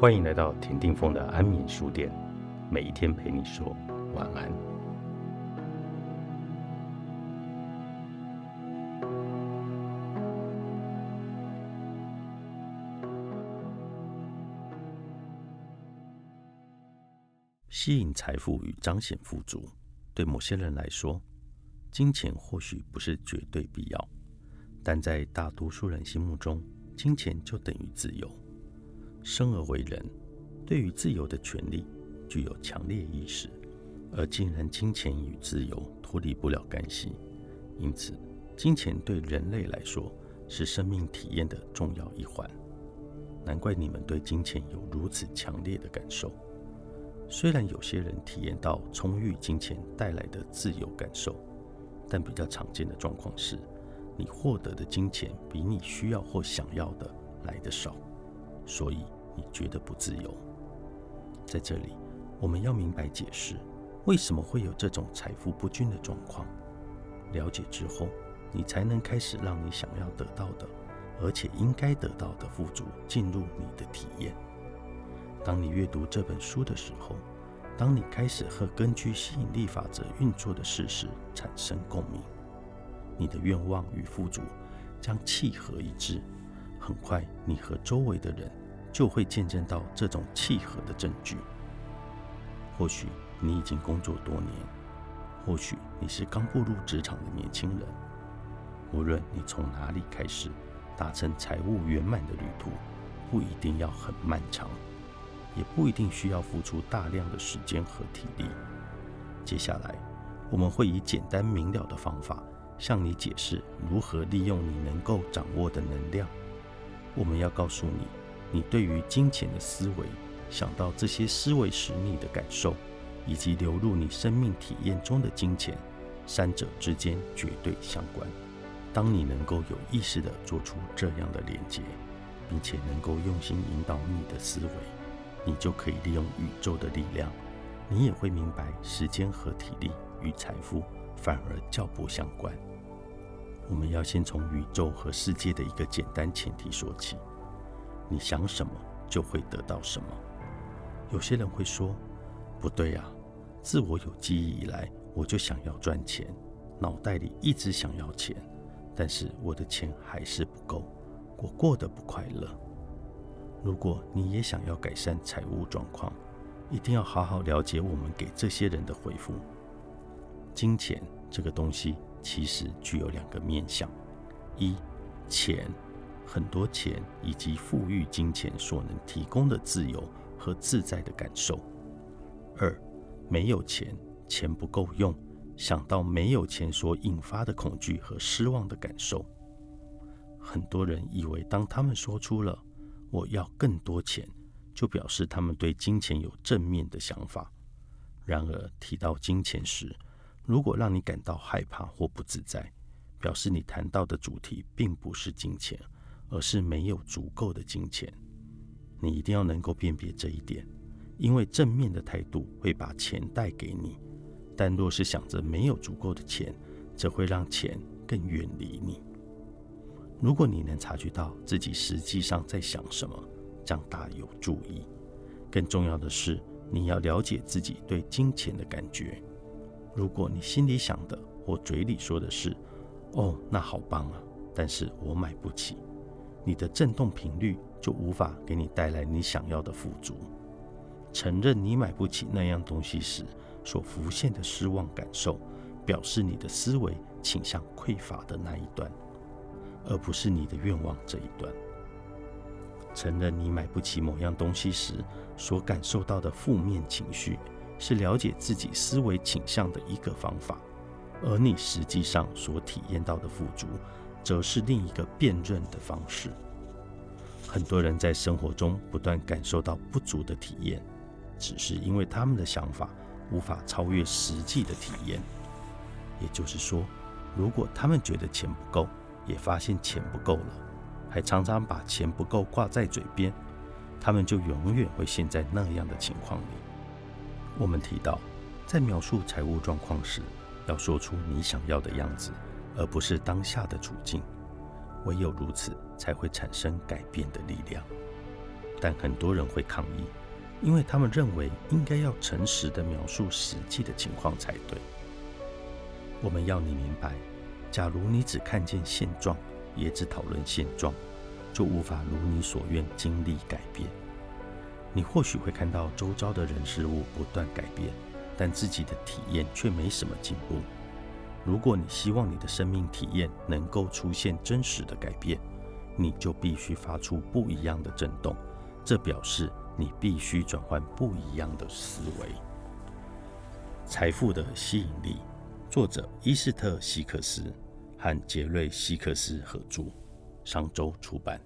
欢迎来到田定峰的安眠书店，每一天陪你说晚安。吸引财富与彰显富足，对某些人来说，金钱或许不是绝对必要，但在大多数人心目中，金钱就等于自由。生而为人，对于自由的权利具有强烈意识，而竟然金钱与自由脱离不了干系。因此，金钱对人类来说是生命体验的重要一环。难怪你们对金钱有如此强烈的感受。虽然有些人体验到充裕金钱带来的自由感受，但比较常见的状况是，你获得的金钱比你需要或想要的来的少。所以你觉得不自由。在这里，我们要明白解释为什么会有这种财富不均的状况。了解之后，你才能开始让你想要得到的，而且应该得到的富足进入你的体验。当你阅读这本书的时候，当你开始和根据吸引力法则运作的事实产生共鸣，你的愿望与富足将契合一致。很快，你和周围的人。就会见证到这种契合的证据。或许你已经工作多年，或许你是刚步入职场的年轻人。无论你从哪里开始，达成财务圆满的旅途，不一定要很漫长，也不一定需要付出大量的时间和体力。接下来，我们会以简单明了的方法，向你解释如何利用你能够掌握的能量。我们要告诉你。你对于金钱的思维，想到这些思维时你的感受，以及流入你生命体验中的金钱，三者之间绝对相关。当你能够有意识地做出这样的连接，并且能够用心引导你的思维，你就可以利用宇宙的力量。你也会明白，时间和体力与财富反而较不相关。我们要先从宇宙和世界的一个简单前提说起。你想什么就会得到什么。有些人会说：“不对呀，自我有记忆以来，我就想要赚钱，脑袋里一直想要钱，但是我的钱还是不够，我过得不快乐。”如果你也想要改善财务状况，一定要好好了解我们给这些人的回复。金钱这个东西其实具有两个面向：一，钱。很多钱以及富裕金钱所能提供的自由和自在的感受。二，没有钱，钱不够用，想到没有钱所引发的恐惧和失望的感受。很多人以为，当他们说出了“我要更多钱”，就表示他们对金钱有正面的想法。然而，提到金钱时，如果让你感到害怕或不自在，表示你谈到的主题并不是金钱。而是没有足够的金钱，你一定要能够辨别这一点，因为正面的态度会把钱带给你，但若是想着没有足够的钱，则会让钱更远离你。如果你能察觉到自己实际上在想什么，将大有注意。更重要的是，你要了解自己对金钱的感觉。如果你心里想的或嘴里说的是“哦，那好棒啊”，但是我买不起。你的振动频率就无法给你带来你想要的富足。承认你买不起那样东西时所浮现的失望感受，表示你的思维倾向匮乏的那一端，而不是你的愿望这一端。承认你买不起某样东西时所感受到的负面情绪，是了解自己思维倾向的一个方法，而你实际上所体验到的富足。则是另一个辨认的方式。很多人在生活中不断感受到不足的体验，只是因为他们的想法无法超越实际的体验。也就是说，如果他们觉得钱不够，也发现钱不够了，还常常把钱不够挂在嘴边，他们就永远会陷在那样的情况里。我们提到，在描述财务状况时，要说出你想要的样子。而不是当下的处境，唯有如此，才会产生改变的力量。但很多人会抗议，因为他们认为应该要诚实的描述实际的情况才对。我们要你明白，假如你只看见现状，也只讨论现状，就无法如你所愿经历改变。你或许会看到周遭的人事物不断改变，但自己的体验却没什么进步。如果你希望你的生命体验能够出现真实的改变，你就必须发出不一样的震动。这表示你必须转换不一样的思维。财富的吸引力，作者伊斯特·希克斯和杰瑞·希克斯合著，商周出版。